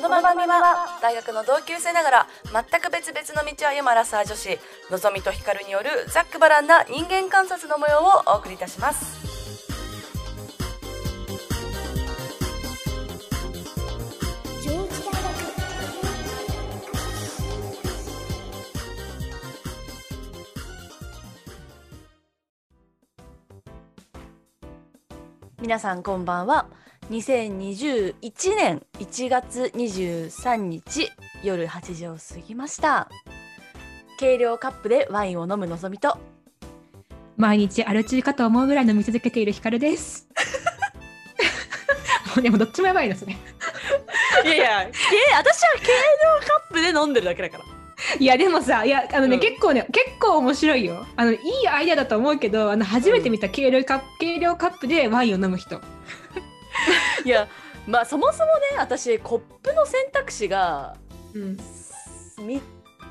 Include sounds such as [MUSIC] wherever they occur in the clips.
この番組は大学の同級生ながら全く別々の道を歩むアラサー女子のぞみとひかるによるざっくばらんな人間観察の模様をお送りいたします。皆さんこんばんは。2021年1月23日夜8時を過ぎました軽量カップでワインを飲むのぞみと毎日アル中かと思うぐらい飲み続けているヒカルです。[LAUGHS] もうでもどっちもやばいですね。いやいやけ私は軽量カップで飲んでるだけだからいやでもさ、いやあのね、うん結構ね結構面白いよ。あのいいアイデアだと思うけど、あの初めて見た軽量カップ、軽量カップでワインを飲む人。[LAUGHS] いやまあそもそもね私コップの選択肢がうん。3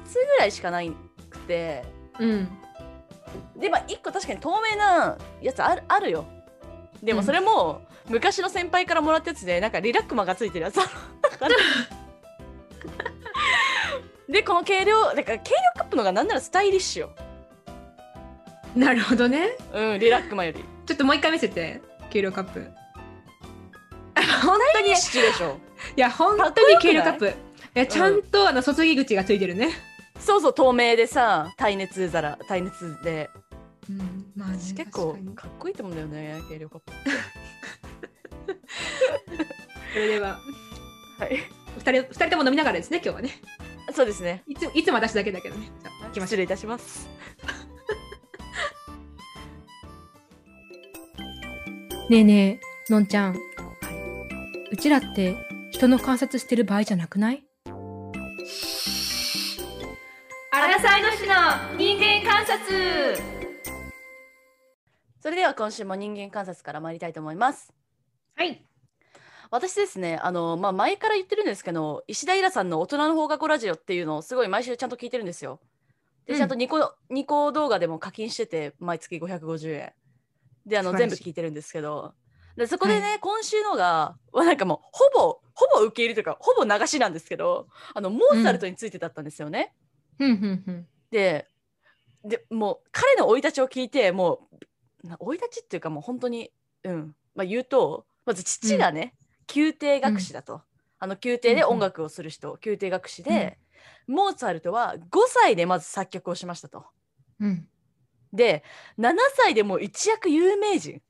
つぐらいしかないくてうん。でまあ1個確かに透明なやつあるあるよでもうんそれも昔の先輩からもらったやつでなんかリラックマがついてるやつ [LAUGHS] でこの軽量だから軽量カップのがなんならスタイリッシュよなるほどね。うんリラックマよりちょっともう一回見せて軽量カップ。本当にいや本当に軽量カップ。いやちゃんとあの注ぎ口がついてるね。そうそう透明でさ耐熱皿耐熱でうん、まあね私結構かっこいいと思うんだよね軽量カップ [LAUGHS] それでははい二人二人とも飲みながらですね今日はね。そうですねいついつも私だけだけどね。じゃあ行きましょう失礼いたしますねえねえ、のんちゃん。うちらって人の観察してる場合じゃなくない？アラサイの市の人間観察。それでは今週も人間観察から参りたいと思います。はい。私ですねあの、まあ、前から言ってるんですけど石田イラさんの「大人の放課後ラジオ」っていうのをすごい毎週ちゃんと聞いてるんですよ。でうん。ちゃんとニコ,、ニコ動画でも課金してて毎月550円。であの全部聞いてるんですけどでそこでね、今週のがわなんかもうほぼほぼ受け入れというかほぼ流しなんですけどあのモーツァルトについてだったんですよね。ふん。ででもう彼の生い立ちを聞いてもうな生い立ちっていうかもう本当にうんまあ言うとまず父がね、宮廷学士だと、あの宮廷で音楽をする人、宮廷学士で、モーツァルトは5歳でまず作曲をしましたと。うん。で7歳でもう一躍有名人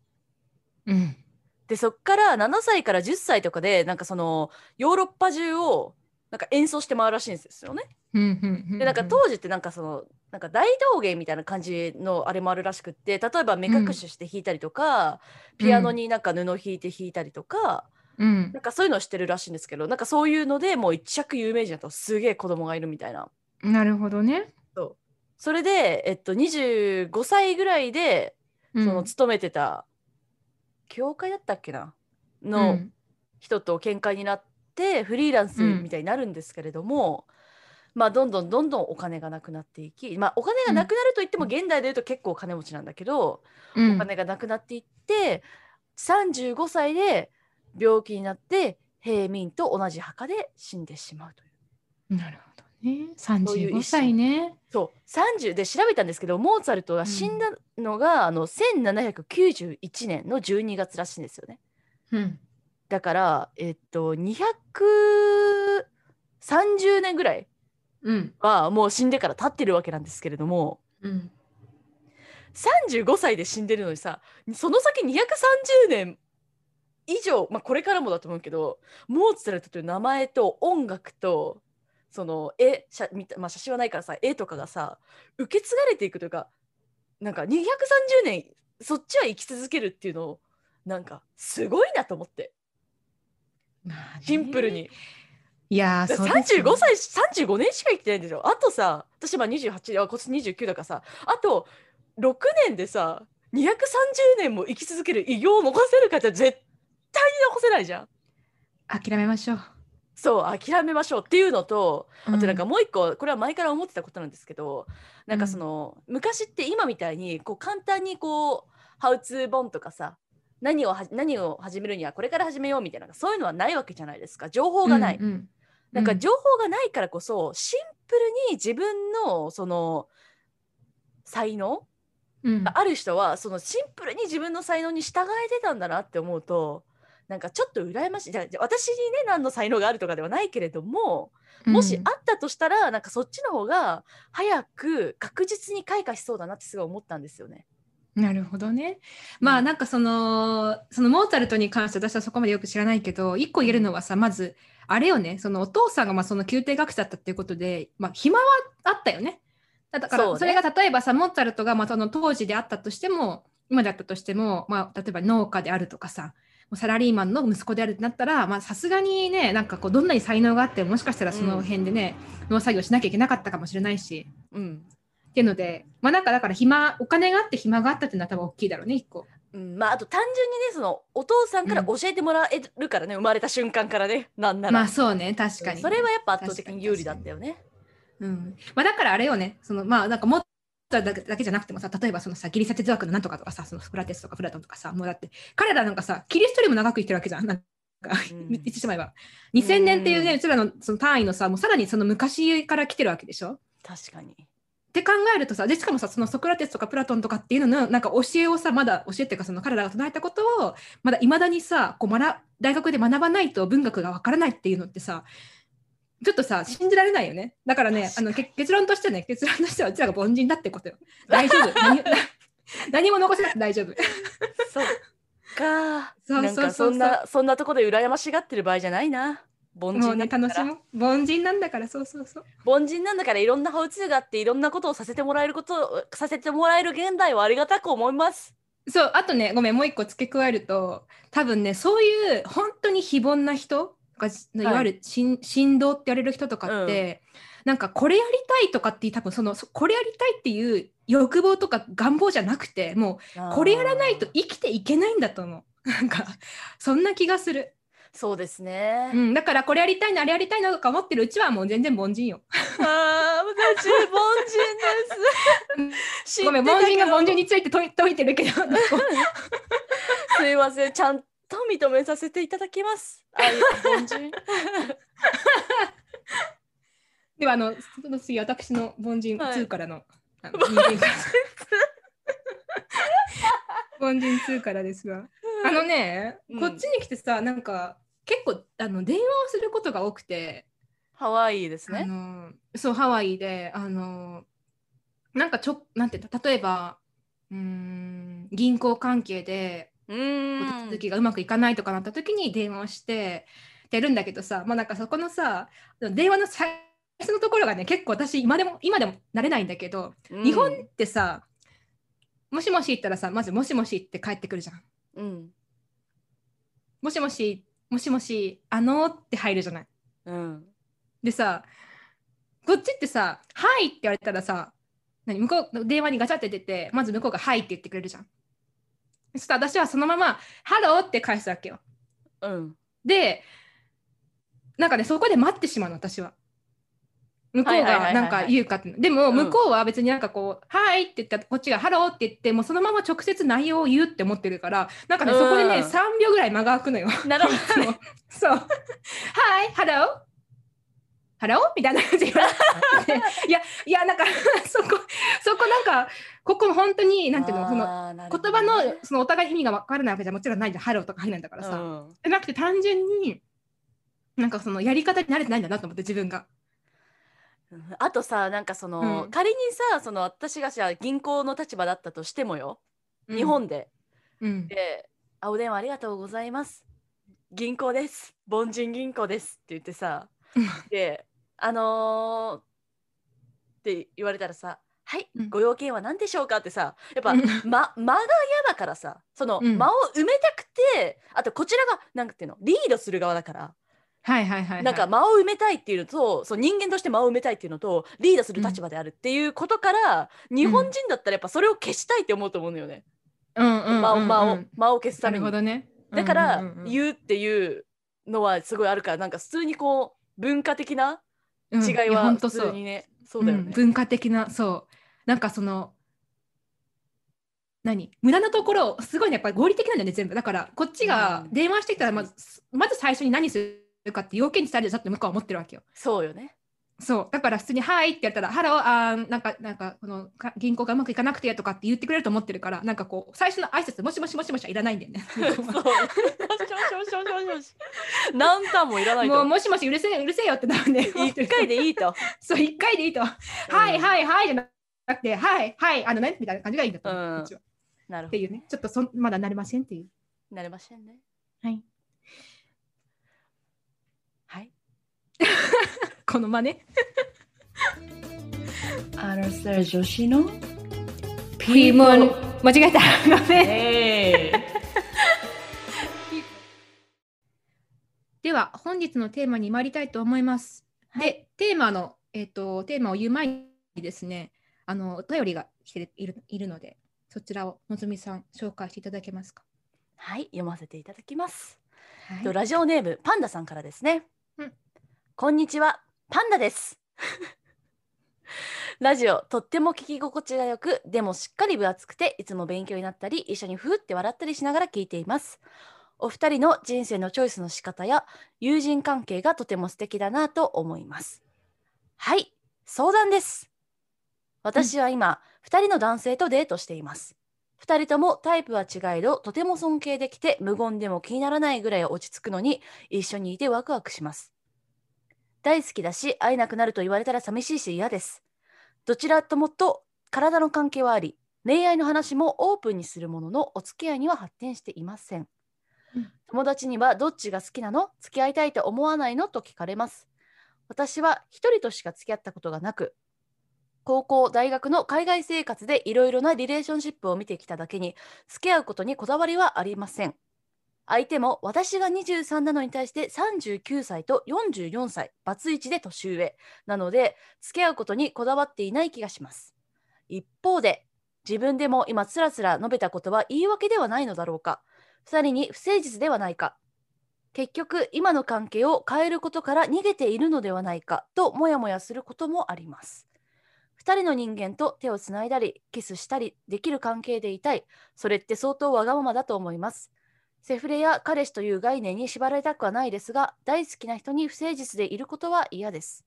うん。でそっから7歳から10歳とかでなんかそのヨーロッパ中をなんか演奏して回るらしいんですよね。でなんか当時ってなんかそのなんか大道芸みたいな感じのあれもあるらしくって例えば目隠しして弾いたりとか、ピアノになんか布弾いて弾いたりとか、うんなんかそういうのをしてるらしいんですけどなんかそういうのでもう一着有名人だとすげえ子供がいるみたいな。なるほどね。それで、えっと、25歳ぐらいでうんその勤めてた教会だったっけな？うのん。人と喧嘩になってフリーランスみたいになるんですけれども、まあどんどんどんどんお金がなくなっていきまあお金がなくなるといっても現代で言うと結構お金持ちなんだけど、うん。お金がなくなっていって35歳で病気になって平民と同じ墓で死んでしまうという。なるほどね。いう35歳ね。そう30で調べたんですけどモーツァルトが死んだのが、あの1791年の12月らしいんですよね。うん。だからえっと230年ぐらいうん。はもう死んでから経ってるわけなんですけれどもうん。35歳で死んでるのにさその先230年以上、まあ、これからもだと思うけどモーツァルトという名前と音楽とその絵写,まあ、写真はないからさ絵とかがさ受け継がれていくというかなんか230年そっちは生き続けるっていうのをなんかすごいなと思って。まあね。シンプルに。いやーだからそうですよ35歳35年しか生きてないんですよ。あとさ私今28であ今年29だからさあと6年でさ230年も生き続ける偉業を残せるかって絶対に残せないじゃん。諦めましょう。そう諦めましょうっていうのとあとなんかうもう一個これは前から思ってたことなんですけどなんかその、昔って今みたいにこう簡単にこうハウツー本とかさ何をは何を始めるにはこれから始めようみたいなそういうのはないわけじゃないですか。情報がない、うんなんか情報がないからこそ、シンプルに自分のその才能うん。がある人はそのシンプルに自分の才能に従えてたんだなって思うとなんかちょっと羨ましいじゃ私にね何の才能があるとかではないけれどももしあったとしたら、なんかそっちの方が早く確実に開花しそうだなってすごい思ったんですよね。なるほどね。まあうんなんかそのそのモーツァルトに関して私はそこまでよく知らないけど一個言えるのはさまずあれよねそのお父さんがまあその宮廷学者だったっていうことで、まあ、暇はあったよね。だからそれが例えばさモーツァルトがまあその当時であったとしても今だったとしても、まあ、例えば農家であるとかさサラリーマンの息子であるってなったらまあさすがにねなんかこうどんなに才能があってももしかしたらその辺でね、農作業しなきゃいけなかったかもしれないし。うんっていうので、まあなんかだから暇、お金があって暇があったっていうのは多分大きいだろうね、一個。うん、まああと単純にねそのお父さんからうん教えてもらえるからね、生まれた瞬間からねなんなら、まあそうね、確かに。それはやっぱ圧倒的に有利だったよね。うん。まあだからあれよね、そのまあなんかもっとだけだけじゃなくてもさ、例えばそのさ、ギリシャ哲学のなんとかとかさ、そのソクラテスとかプラトンとかさ、もうだって彼らなんかさ、キリストよりも長く生きてるわけじゃん。なんかうん言ってしまえば。2000年っていうね、うんうちらのその単位のさ、もうさらにその昔から来てるわけでしょ？確かに。って考えるとさでしかもさそのソクラテスとかプラトンとかっていうののなんか教えをさまだ教えっていうかその彼らが唱えたことをまだいまだにさこう学大学で学ばないと文学がわからないっていうのってさちょっとさ信じられないよね。だからねあのけ結論としてね結論としてはうちらが凡人だってことよ。大丈夫。[LAUGHS] 何 [LAUGHS] 何も残せなくて大丈夫。そっか。そうそうそんそなそんなとこで羨ましがってる場合じゃないな。凡人なんだから楽しもう。凡人なんだからそうそうそう。凡人なんだからいろんなハウツーがあっていろんなことをさせてもらえることさせてもらえる現代はありがたく思います。そうあとねごめんもう一個付け加えると多分ねそういう本当に非凡な人がいわゆる神神道って言われる人とかって、なんかこれやりたいとかっていう多分そのそこれやりたいっていう欲望とか願望じゃなくてもうこれやらないと生きていけないんだと思う。[LAUGHS] なんかそんな気がする、そうですね。うん、だからこれやりたいのあれやりたいのとか思ってるうちはもう全然凡人よ。ああ、私凡人です。[LAUGHS] ごめん凡人が凡人について解いてるけど [LAUGHS] すいません、ちゃんと認めさせていただきます。あい凡人？[LAUGHS] ではあのその次私の凡人はい。2からの,、あの [LAUGHS] 人間から [LAUGHS] 凡人2からですが。あのね、うん。こっちに来てさなんか結構あの電話をすることが多くて、ハワイですあね。のそうハワイであのなんかちょなんて例えばうーん銀行関係でうお手。続きがうまくいかないとかなった時に電話をしてやるんだけどさまあなんかそこのさ電話の最初のところがね結構私今でも今でも慣れないんだけど、日本ってさもしもし言ったらさまずもしもしって帰ってくるじゃん。うん。もしもしもしもしあのーって入るじゃない。うん。でさこっちってさ「はい」って言われたらさ何向こう電話にガチャって出てまず向こうが「はい」って言ってくれるじゃん。そしたら私はそのまま「Hello」って返すわけよ。うん。でなんかねそこで待ってしまうの私は。向こうがなんか言うかってでもうん向こうは別になんかこう「はい」って言ったらこっちが「Hello」って言ってもうそのまま直接内容を言うって思ってるからなんかねうんそこでね3秒ぐらい間が空くのよ。なるほどね。[LAUGHS] そう。はい、 Hello Hello みたいな感じで言われていや、いや、なんか、[LAUGHS] そこ、そこなんか、ここ本当に、なんていうの、その、言葉の、そのお互い意味が分からないわけじゃもちろんないじゃん。ハローとか入らないんだからさ。うん。じゃなくて、単純に、なんかそのやり方に慣れてないんだなと思って、自分が。うん。あとさなんかその、うん。仮にさその私がじゃあ銀行の立場だったとしてもよ、日本で。うん。で「あお電話ありがとうございます。銀行です。凡人銀行です」って言ってさ。であのーって言われたらさ「はい、うんご用件は何でしょうか?」ってさやっぱ、うんま、間が嫌だからさその、うん間を埋めたくてあとこちらがなんていうのリードする側だから、はいはいはい、はい。なんか間を埋めたいっていうのとそう人間として間を埋めたいっていうのとリードする立場であるっていうことから、日本人だったらやっぱそれを消したいって思うと思うのよね、うんうんうんうん、間を間を間を消すたなるめに。ほどね。だからうんうんうんうん言うっていうのはすごいあるからなんか普通にこう文化的なうん。違いやは普通にね、そうだよね。ん文化的なそう。なんかその何？無駄なところすごいねやっぱり合理的なんだよね全部。だからこっちがうん。電話してきたらまず,、まず最初に何するるかって要件にされるだって向こうは思ってるわけよ。そうよねそうだから普通に「はい」ってやったら「Hello あーなんかなんかこのか銀行がうまくいかなくて」とかって言ってくれると思ってるからなんかこう最初の挨拶もしもしもしもしはいらないんだよね。[LAUGHS] そう。[LAUGHS] よしよしよしよし。何ターンもいらないと。もうもしもしうるせえうるせえよってなるんで一回でいいと。[LAUGHS] そう一回でいいと「はいはいはい」じゃなくて「はいはいあのね」みたいな感じがいいんだと思う、うんなるほど。っていうねちょっとそんまだなれませんっていう。なれませんね。はい、はい。この真似。アラサー女子の？ピーモン間違えたごめん。え [LAUGHS] では本日のテーマに参りたいと思います。でテーマの、えっとテーマを言う前にですねあのお便りが来ているいるのでそちらをのぞみさん紹介していただけますか？はい、読ませていただきます。はいとラジオネームパンダさんからですね。うんこんにちは、パンダです。[LAUGHS] ラジオとっても聞き心地がよく、でもしっかり分厚くて、いつも勉強になったり、一緒にふーって笑ったりしながら聞いています。お二人の人生のチョイスの仕方や友人関係がとても素敵だなと思います。はい、相談です。私は今、二人の男性とデートしています。二人ともタイプは違えどとても尊敬できて無言でも気にならないぐらい落ち着くのに一緒にいてワクワクします大好きだし会えなくなると言われたら寂しいし嫌です。どちらともと体の関係はあり恋愛の話もオープンにするもののお付き合いには発展していません、うん。友達にはどっちが好きなの？付き合いたいと思わないの？と聞かれます。私は一人としか付き合ったことがなく高校大学の海外生活でいろいろなリレーションシップを見てきただけに付き合うことにこだわりはありません相手も私が23なのに対して39歳と44歳バツイチで年上。なので付き合うことにこだわっていない気がします。一方で自分でも今つらつら述べたことは言い訳ではないのだろうか。2人に不誠実ではないか。結局今の関係を変えることから逃げているのではないか。ともやもやすることもあります。2人の人間と手をつないだりキスしたりできる関係でいたい。それって相当わがままだと思います。セフレや彼氏という概念に縛られたくはないですが大好きな人に不誠実でいることは嫌です。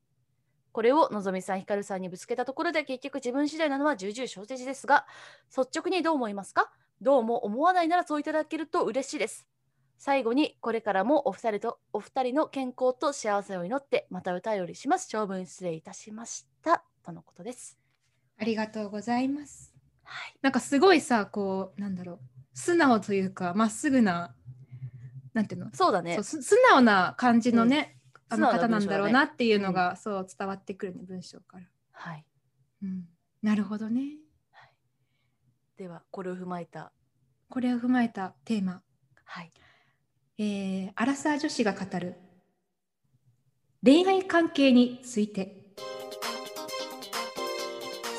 これをのぞみさんひかるさんにぶつけたところで結局自分次第なのは重々承知ですが率直にどう思いますか？どうも思わないならそういただけると嬉しいです。最後にこれからもお二人とお二人の健康と幸せを祈ってまた歌よりします。長文失礼いたしました。とのことです。ありがとうございます。はい。なんかすごいさこうなんだろう素直というかまっすぐななんていうの？そうだね。素直な感じのね、あの素直な方なんだろうなっていうのが、そう伝わってくるね文章から、はい。うん。なるほどね。ではこれを踏まえた。これを踏まえたテーマ、はい。えーアラサー女子が語る。恋愛関係について。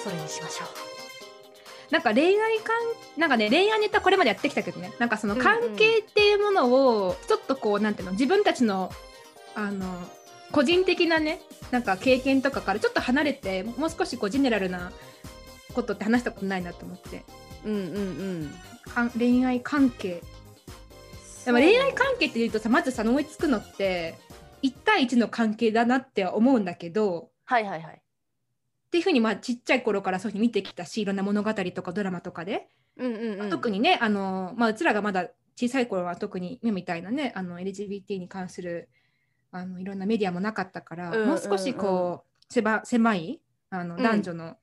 それにしましょうなんか恋愛関なんかね恋愛ネタこれまでやってきたけどね。なんかそのうんうん。関係っていうものをちょっとこうなんていうの自分たちのあの個人的なねなんか経験とかからちょっと離れてもう少しこうジェネラルなことって話したことないなと思って。うんうんうん。恋愛関係。でも恋愛関係っていうとさまずさ思いつくのって1対1の関係だなって思うんだけどはいはいはいっていうふうにまあちっちゃい頃からそういうふうに見てきたしいろんな物語とかドラマとかで、うんうんうん。特にねあの、まあ、うちらがまだ小さい頃は特に今みたいなねあの LGBT に関するあのいろんなメディアもなかったから、うんうんうん。もう少しこう狭狭いあのうん。男女の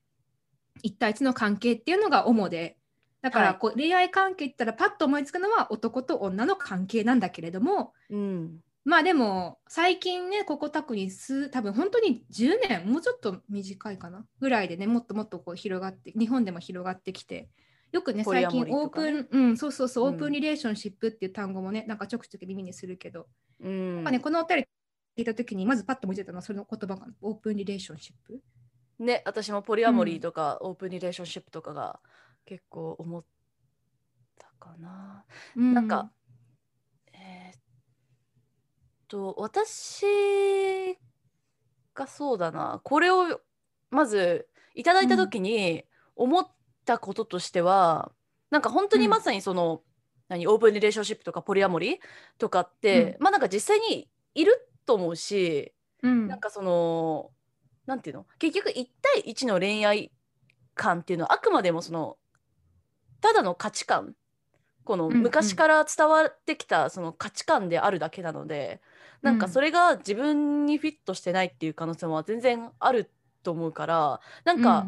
1対1の関係っていうのが主で。だからはい。こう恋愛関係って言ったらパッと思いつくのは男と女の関係なんだけれどもうんまあでも最近ねここ特に数多分本当に10年もうちょっと短いかなぐらいでねもっともっとこう広がって日本でも広がってきてよくね最近オープとかね。ン、うんそうそうそう、うん。オープンリレーションシップっていう単語もねなんかちょくちょく耳にするけど、うん。なんかねこのお便り聞いた時にまずパッと思いついたのはその言葉かなオープンリレーションシップ。ね私もポリアモリーとか、オープンリレーションシップとかが結構思ったかな、なんかえーっと私がそうだな。これをまずいただいた時に思ったこととしては、なんか本当にまさにその、何オープンリレーションシップとかポリアモリーとかって、まあなんか実際にいると思うし、うん。なんかそのなんていうの？結局1対1の恋愛観っていうのはあくまでもそのただの価値観。このうんうん。昔から伝わってきたその価値観であるだけなので、なんかそれが自分にフィットしてないっていう可能性は全然あると思うからなんか、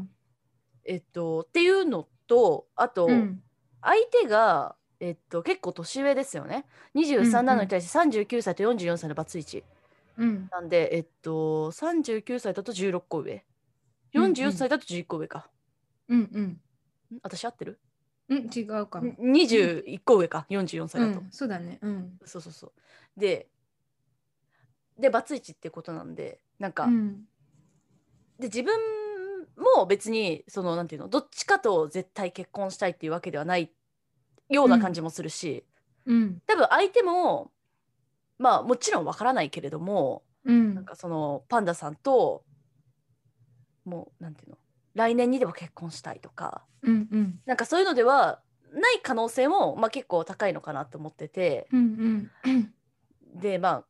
えっとっていうのとあと、うん。相手が、えっと、結構年上ですよね。23なのに対して39歳と44歳のバツイチうん。なんでえっと39歳だと16個上。うんうん。44歳だと11個上か、うんうん。ん私合ってる？うん違うかも。21個上か44歳だと、うん、そうだね。うん。そうそうそう。ででバツイチってことなんでなんか、うん。で自分も別にそのなんていうのどっちかと絶対結婚したいっていうわけではないような感じもするし、うん。多分相手もまあもちろんわからないけれどもうん。なんかそのパンダさんともうなんていうの来年にでも結婚したいとか。うんうん。なんかそういうのではない可能性も、まあ、結構高いのかなと思ってて。うんうん。でまあ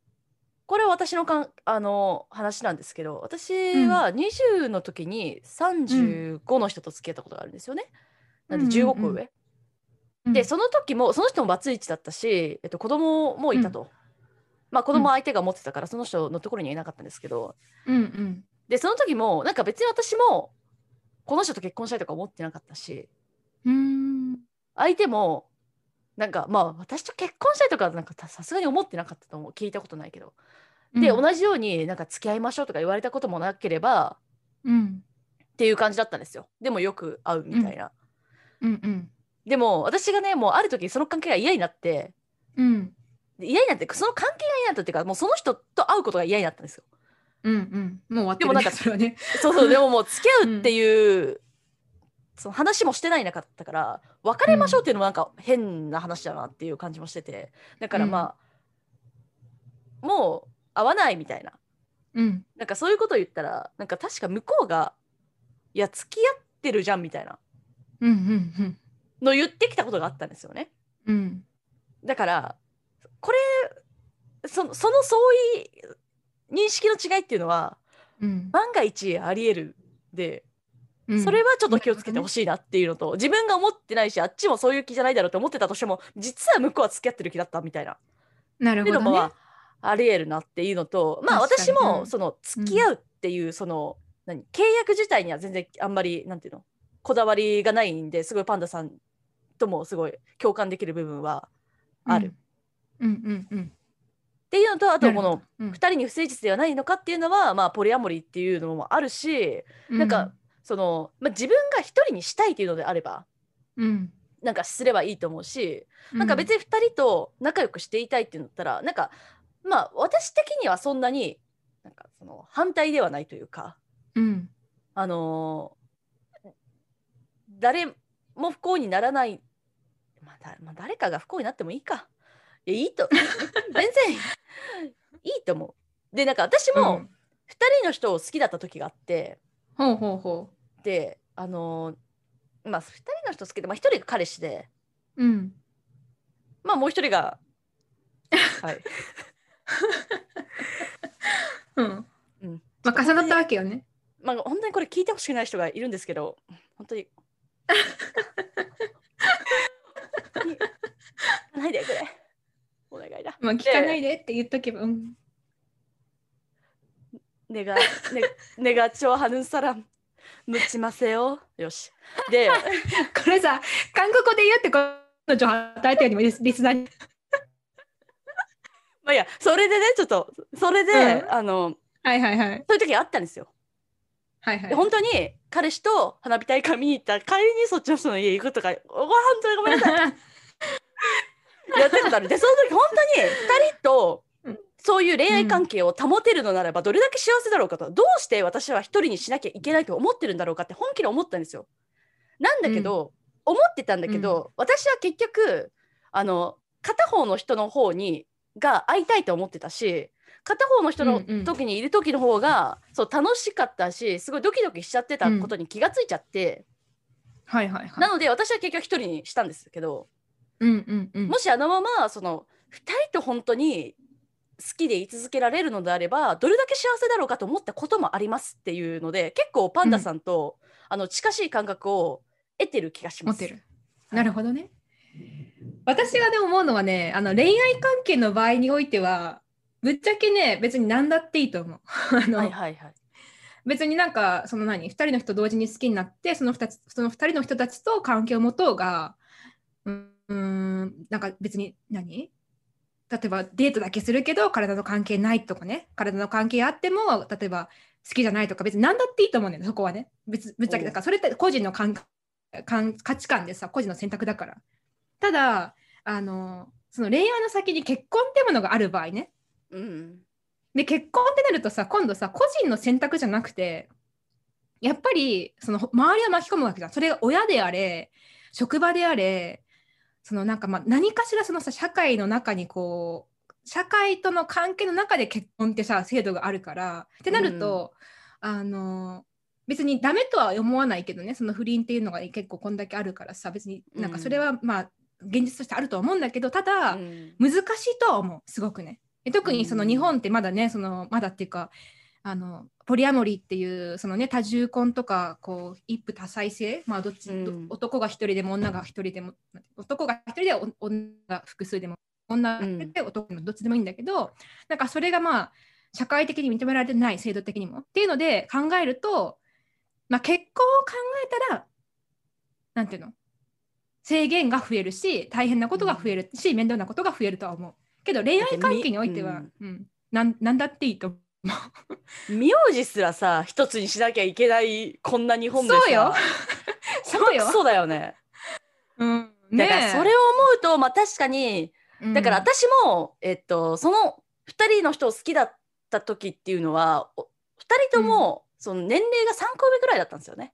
これは私のかんあの話なんですけど私は20の時に35の人と付き合ったことがあるんですよね。なんで15個上。うん。うん。でその時もその人もバツイチだったし、えっと、子供もいたと。まあ子供は相手が持ってたからその人のところにはいなかったんですけど。うんうん。でその時もなんか別に私もこの人と結婚したいとか思ってなかったし。うん。相手もなんかまあ私と結婚したいとかなんかさすがに思ってなかったと思う。聞いたことないけど。で、うん。同じようになんか付き合いましょうとか言われたこともなければうん。っていう感じだったんですよ。でもよく会うみたいな、うん。うんでも私がねもうある時その関係が嫌になってうん。で嫌になってその関係が嫌になったっていうかもうその人と会うことが嫌になったんですよ。うんうん。もう終わってるねでもなんかそれはね。そうそうでももう付き合うっていう、その話もしてないなかったから別れましょうっていうのもなんか変な話だなっていう感じもしててだからまあ、もう会わないみたいな。うん。なんかそういうこと言ったらなんか確か向こうがいや付き合ってるじゃんみたいな。うんうんの言ってきたことがあったんですよね。うん。だからこれそのその相違認識の違いっていうのはうん。万が一ありえるでうんそれはちょっと気をつけてほしいなっていうのと、自分が思ってないしあっちもそういう気じゃないだろうと思ってたとしても実は向こうは付き合ってる気だったみたいな。なるほどね。っていうのもまあありえるなっていうのとまあ私もその付き合うっていうその、何契約自体には全然あんまりなんていうのこだわりがないんですごいパンダさんともすごい共感できる部分はある。っうんうんうん。ていうのとあとこのなるほどうん。2人に不誠実ではないのかっていうのはまあポリアモリーっていうのもあるしなんかその、まあ、自分が一人にしたいっていうのであればうん。なんかすればいいと思うしうなんか別に2人と仲良くしていたいっていうんだったらなんかまあ私的にはそんなになんかその反対ではないというかうん。あのー誰も不幸にならない、まあだまあ、誰かが不幸になってもいいか。いやいいと [LAUGHS] 全然いいと思う。でなんか私もうん。2人の人を好きだった時があって、ほうほうほであのーまあ2人の人好きで、まあ、1人が彼氏で。ううん。まあもう1人が [LAUGHS] はい。うん。うん。まあ重なったわけよね。まあ本当にこれ聞いてほしくない人がいるんですけど本当に。[LAUGHS] ないでくれ。お願いだ。まあ聞かないでって言っとけばうんネガネネガチョハヌンサランムチマセよよしでこれさ韓国語で言うってこの情報与えたようにもリスナーに。まあいいや。それでねちょっとそれで、うん。あのはいはいはい。そういう時あったんですよ。はいはい。で本当に彼氏と花火大会見に行った帰りにそっちの人の家行くとかお本当にごめんなさい。[LAUGHS] やったことあるでその時本当に2人とうんそういう恋愛関係を保てるのならばどれだけ幸せだろうかと、どうして私は一人にしなきゃいけないと思ってるんだろうかって本気で思ったんですよ。なんだけど、思ってたんだけど、私は結局あの片方の人の方にが会いたいと思ってたし片方の人のうんうん。時にいる時の方が、そう楽しかったしすごいドキドキしちゃってたことに気がついちゃって、はいはいはい。なので私は結局一人にしたんですけど、うんうんうん。もしあのままその2人と本当に好きでい続けられるのであればどれだけ幸せだろうかと思ったこともありますっていうので結構パンダさんと、あの近しい感覚を得てる気がします。持ってる。なるほどね。私がでも思うのはね、あの恋愛関係の場合においては、ぶっちゃけね、別に何だっていいと思う。[LAUGHS] あの、はいはいはい。別になんか、その何、2人の人同時に好きになって、その 2, つその2人の人たちと関係を持とうが、うーん、なんか別に何？例えばデートだけするけど体の関係ないとかね。体の関係あっても例えば好きじゃないとか別に何だっていいと思うん。だよねそこはね。別ぶっちゃけだから。それって個人の感感価値観でさ個人の選択だから。ただあのその恋愛の先に結婚ってものがある場合ね。うん。で結婚ってなるとさ今度さ個人の選択じゃなくてやっぱりその周りを巻き込むわけじゃん。それが親であれ職場であれそのなんかまあ何かしらそのさ社会の中にこう社会との関係の中で結婚ってさ制度があるからってなると、あの別にダメとは思わないけどねその不倫っていうのが結構こんだけあるからさ別になんかそれはまあ現実としてあるとは思うんだけどただ、うん。難しいとは思うすごくね。で特にそのうん。日本ってまだねそのまだっていうかあのポリアモリーっていうそのね多重婚とかこう一夫多妻制？まあどっち、どうん。男が一人でも女が一人でも男が一人でお女が複数でも女で男でもどっちでもいいんだけど、なんかそれがまあ社会的に認められてない制度的にも。っていうので考えると、まあ、結婚を考えたらなんていうの？制限が増えるし大変なことが増えるし、面倒なことが増えるとは思う。けど恋愛関係においては、うん。なんなんだっていいと思う。[LAUGHS] 名字すらさ一つにしなきゃいけないこんな日本でさ。[LAUGHS] そうよ。そうだよね。うん、だからそれを思うとまあ確かにをだから私も、えっとその2人の人を好きだった時っていうのはお2人とも、その年齢が3個上ぐらいだったんですよね。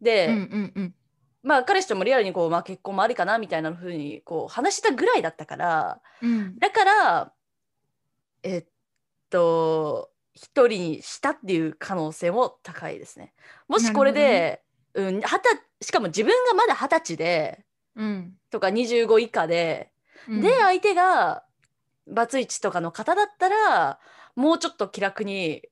で、うんうんうん。まあ彼氏ともリアルにこう、まあ、結婚もありかなみたいなふうにこう話したぐらいだったからうん。だからえっと一人にしたっていう可能性も高いですね。もしこれで、うん、しかも自分がまだ二十歳でうん。とか25以下で、うん。で相手がバツイチとかの方だったらもうちょっと気楽に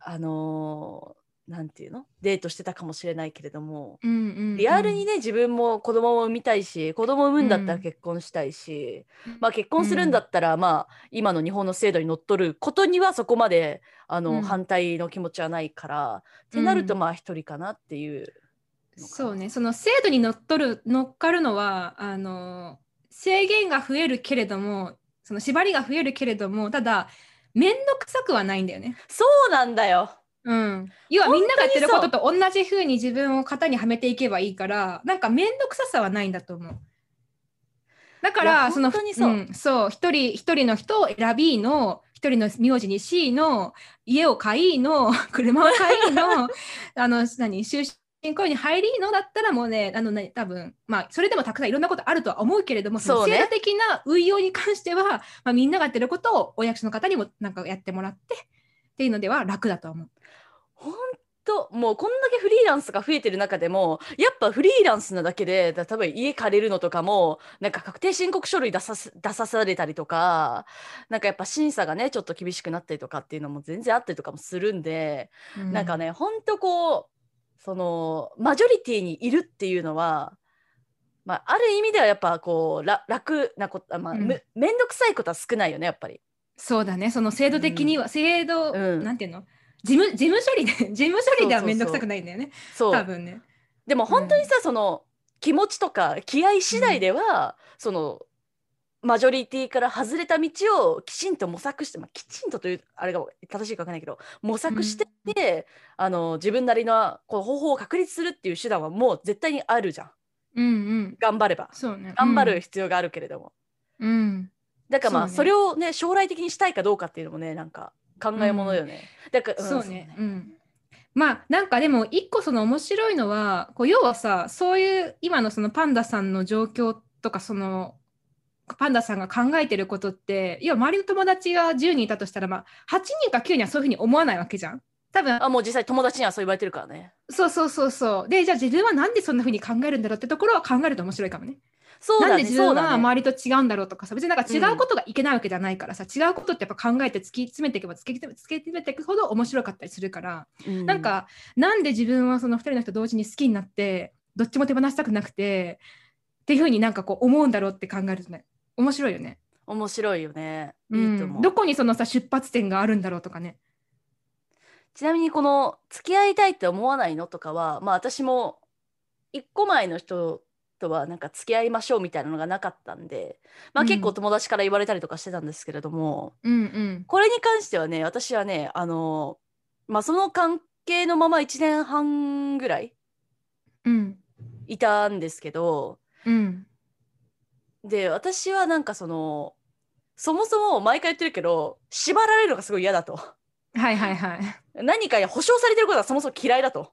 あのーなんていうの？デートしてたかもしれないけれども。うんうんうんリアルにね自分も子供も産みたいし子供産むんだったら結婚したいし、まあ結婚するんだったら、まあ今の日本の制度にのっとることにはそこまであの、うん反対の気持ちはないからってなるとうんまあ一人かなっていう。そうねその制度にのっとる乗っかるのはあの制限が増えるけれどもその縛りが増えるけれどもただ面倒くさくはないんだよね。そうなんだよ。うん、要はみんながやってることと同じ風に自分を型にはめていけばいいからなんか面倒くささはないんだと思う。だからその本当にそうんそう一人一人の人を選びの一人の名字に C の家を買いの [LAUGHS] 車を買いの [LAUGHS] あの何終身雇用に入りのだったらもうねあのね多分まあそれでもたくさんいろんなことあるとは思うけれどもその制度的な運用に関しては、まあ、みんながやってることをお役所の方にもなんかやってもらってっていうのでは楽だと思う。ほんともうこんだけフリーランスが増えてる中でもやっぱフリーランスなだけでだ多分家借りるのとかもなんか確定申告書類出さす出さされたりとかなんかやっぱ審査がねちょっと厳しくなったりとかっていうのも全然あったりとかもするんで、なんかねほんとこうそのマジョリティにいるっていうのは、まあ、ある意味ではやっぱこうら楽なことあまあ、うん。むめんどくさいことは少ないよねやっぱり。そうだね、その制度的には、制度、うん。なんていうの？事務事務処理で、[LAUGHS] 事務処理ではそうそうそうめんどくさくないんだよね、そう多分ね。でも本当にさ、その気持ちとか気合次第では、そのマジョリティから外れた道をきちんと模索して、まあ、きちんとというあれが正しいか分かんないけど模索してって、あの自分なりのこう方法を確立するっていう手段はもう絶対にあるじゃんうんうん。頑張ればそうね。頑張る必要があるけれども、うん。うん。だからまあそ,、ねれをね将来的にしたいかどうかっていうのもねなんか考えものよね、だから、んそうね。うん。まあなんかでも一個その面白いのはこう要はさそういう今のそのパンダさんの状況とかそのパンダさんが考えてることって要は周りの友達が10人いたとしたらまあ8人か9人はそういうふうに思わないわけじゃん。多分あもう実際友達にはそう言われてるからねそうそうそうそう。でじゃあ自分はなんでそんなふうに考えるんだろうってところは考えると面白いかもね。そうだねなんで自分は周りと違うんだろうとかさ別になんか違うことがいけないわけじゃないからさ、違うことってやっぱ考えて突き詰めていけば突き詰めていくほど面白かったりするから、うなんかなんで自分はその2人の人同時に好きになってどっちも手放したくなくてっていうふうになんかこう思うんだろうって考えるとね面白いよね。面白いよね。うん、いいと思う、どこにそのさ出発点があるんだろうとかね。ちなみにこの付き合いたいって思わないのとかはまあ私も一個前の人とはなんか付き合いましょうみたいなのがなかったんでまあうん。結構友達から言われたりとかしてたんですけれども、うんうん。これに関してはね私はねあのまあその関係のまま1年半ぐらいうん。いたんですけどうん。で私はなんかそのそもそも毎回言ってるけど縛られるのがすごい嫌だと。はいはいはい。何か保証されてることはそもそも嫌いだと。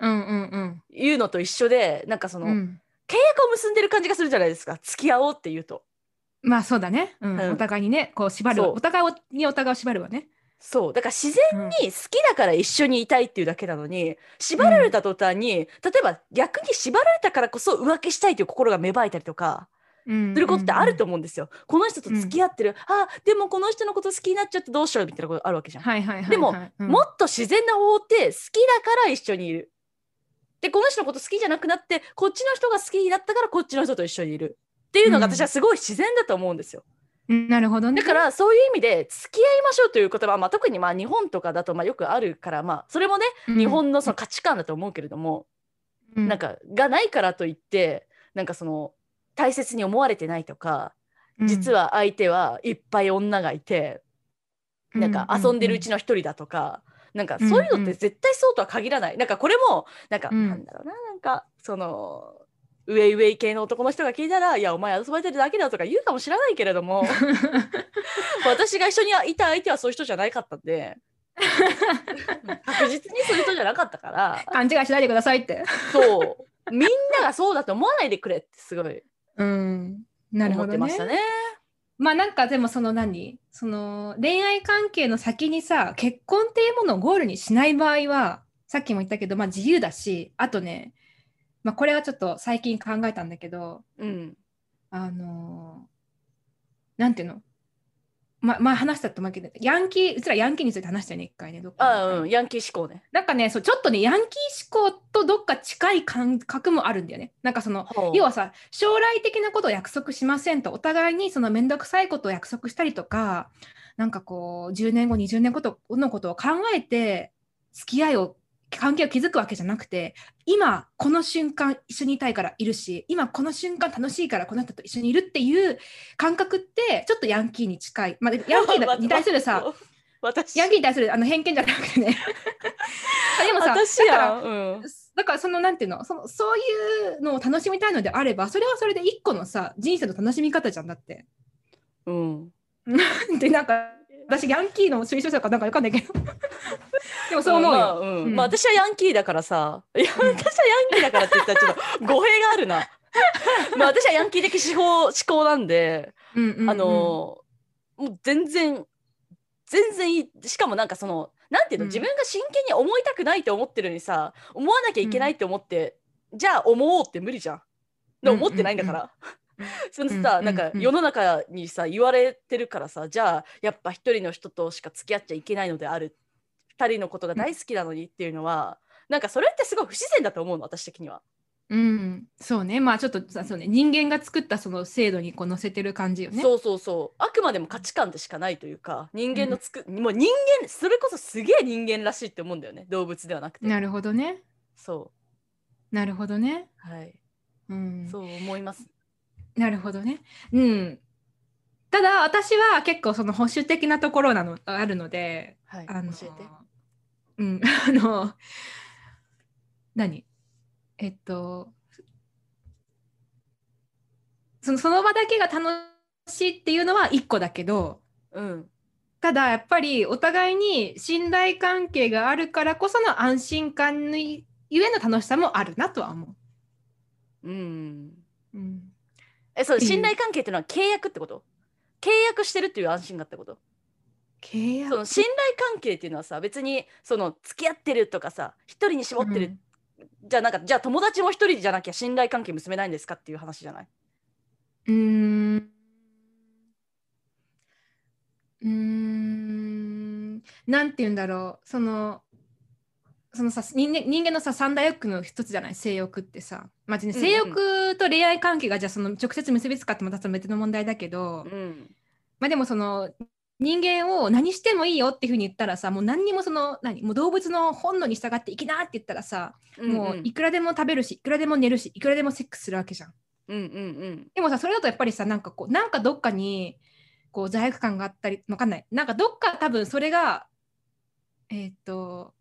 うんうん。いうのと一緒でなんかその、うん。を結んでる感じがするじゃないですか。付き合おうっていうと。まあそうだね、うん。うん。お互いにねこう縛るお互いをにお互いを縛るわね。そう。だから自然に好きだから一緒にいたいっていうだけなのに縛られた途端に、例えば逆に縛られたからこそ浮気したいという心が芽生えたりとかうん。することってあると思うんですよ、この人と付き合ってる、あでもこの人のこと好きになっちゃってどうしようみたいなことあるわけじゃん、はいはいはいはい。でもうん。もっと自然な方法って好きだから一緒にいるでこの人のこと好きじゃなくなってこっちの人が好きになったからこっちの人と一緒にいる。っていうのがうん。私はすごい自然だと思うんですよ、なるほどね。だからそういう意味で付き合いましょうという言葉は、まあ、特にまあ日本とかだとまあよくあるから、まあ、それもね、うん。日本のその価値観だと思うけれども、うん。なんかがないからといってなんかその大切に思われてないとか、実は相手はいっぱい女がいて、なんか遊んでるうちの一人だとか、なんかそういうのって絶対そうとは限らない、なんかこれもなんか、うんなんだろうななんかその上上系の男の人が聞いたら「いやお前遊ばれてるだけだ」とか言うかもしれないけれども [LAUGHS] 私が一緒にいた相手はそういう人じゃなかったんで確実にそういう人じゃなかったから勘違いしないでくださいって。そうみんながそうだと思わないでくれってすごいうん。なるほどね思ってまし。たね。まあなんかでもその何？その恋愛関係の先にさ結婚っていうものをゴールにしない場合はさっきも言ったけど、まあ、自由だしあとね、まあ、これはちょっと最近考えたんだけどうん。あのーなんていうの？ままあ話したと思うけどヤンキーうちらヤンキーについて話したよね一回ねどっかあのうんヤンキー思考ね。なんかねそうちょっとねヤンキー思考とどっか近い感覚もあるんだよね。なんかその要はさ将来的なことを約束しませんとお互いにその面倒くさいことを約束したりとかなんかこう10年後20年後のことを考えて付き合いを関係を築くわけじゃなくて今この瞬間一緒にいたいからいるし今この瞬間楽しいからこの人と一緒にいるっていう感覚ってちょっとヤンキーに近い、まあ、ヤンキー [LAUGHS] に対するさ私。ヤンキーに対するあの偏見じゃなくてね。あ [LAUGHS] でもさ私だからだからそのなんていうのそのそういうのを楽しみたいのであればそれはそれで一個のさ人生の楽しみ方じゃんだって。うん、[LAUGHS] でなんか私ヤンキーの推奨者かなんかわかんないけど。[LAUGHS] でもそう思うよ。まあ、うん。うん。まあ私はヤンキーだからさ。いや私はヤンキーだからって言ったらちょっと語弊があるな。[LAUGHS] まあ私はヤンキー的思考思考なんで、うんうんうん。あのもう全然全然いい。しかもなんかそのなんていうの、うん。自分が真剣に思いたくないと思ってるのにさ思わなきゃいけないって思って、じゃあ思おうって無理じゃん。で思ってないんだから。そのさ、うんなんかうん世の中にさ言われてるからさじゃあやっぱ一人の人としか付き合っちゃいけないのである二人のことが大好きなのにっていうのは、なんかそれってすごい不自然だと思うの私的には。うん、そうねまあちょっとさそうね人間が作ったその制度にこう載せてる感じよね。そうそうそうあくまでも価値観でしかないというか人間のつく、もう人間それこそすげえ人間らしいって思うんだよね動物ではなくて。なるほどね。そなるほどね。うはいうん、そう思います。なるほどね。うん。ただ私は結構その保守的なところなのあるので、はいあの教えて。うん、[LAUGHS] あの何？えっとそのその場だけが楽しいっていうのは一個だけどうんただやっぱりお互いに信頼関係があるからこその安心感のゆえの楽しさもあるなとは思うん。う。うん、えそう信頼関係っていうのは契約ってこと？契約してるっていう安心感ってこと？契約？その信頼関係っていうのはさ別にその付き合ってるとかさ一人に絞ってる、じゃあなんかじゃあ友達も一人じゃなきゃ信頼関係結べないんですかっていう話じゃない？うーん。うーん。なんて言うんだろう。そのそのさ人間人間のさ三大欲の一つじゃない？性欲ってさ、まあね、うんうん。性欲と恋愛関係がじゃあその直接結びつかってもまた別の問題だけど、うん。まあでもその人間を何してもいいよっていうふうに言ったらさもう何にもその何？もう動物の本能に従って生きなって言ったらさ、もういくらでも食べるしいくらでも寝るしいくらでもセックスするわけじゃん。うんうんうん。でもさそれだとやっぱりさなんかこうなんかどっかにこう罪悪感があったりわかんない。なんかどっか多分それがえっ、と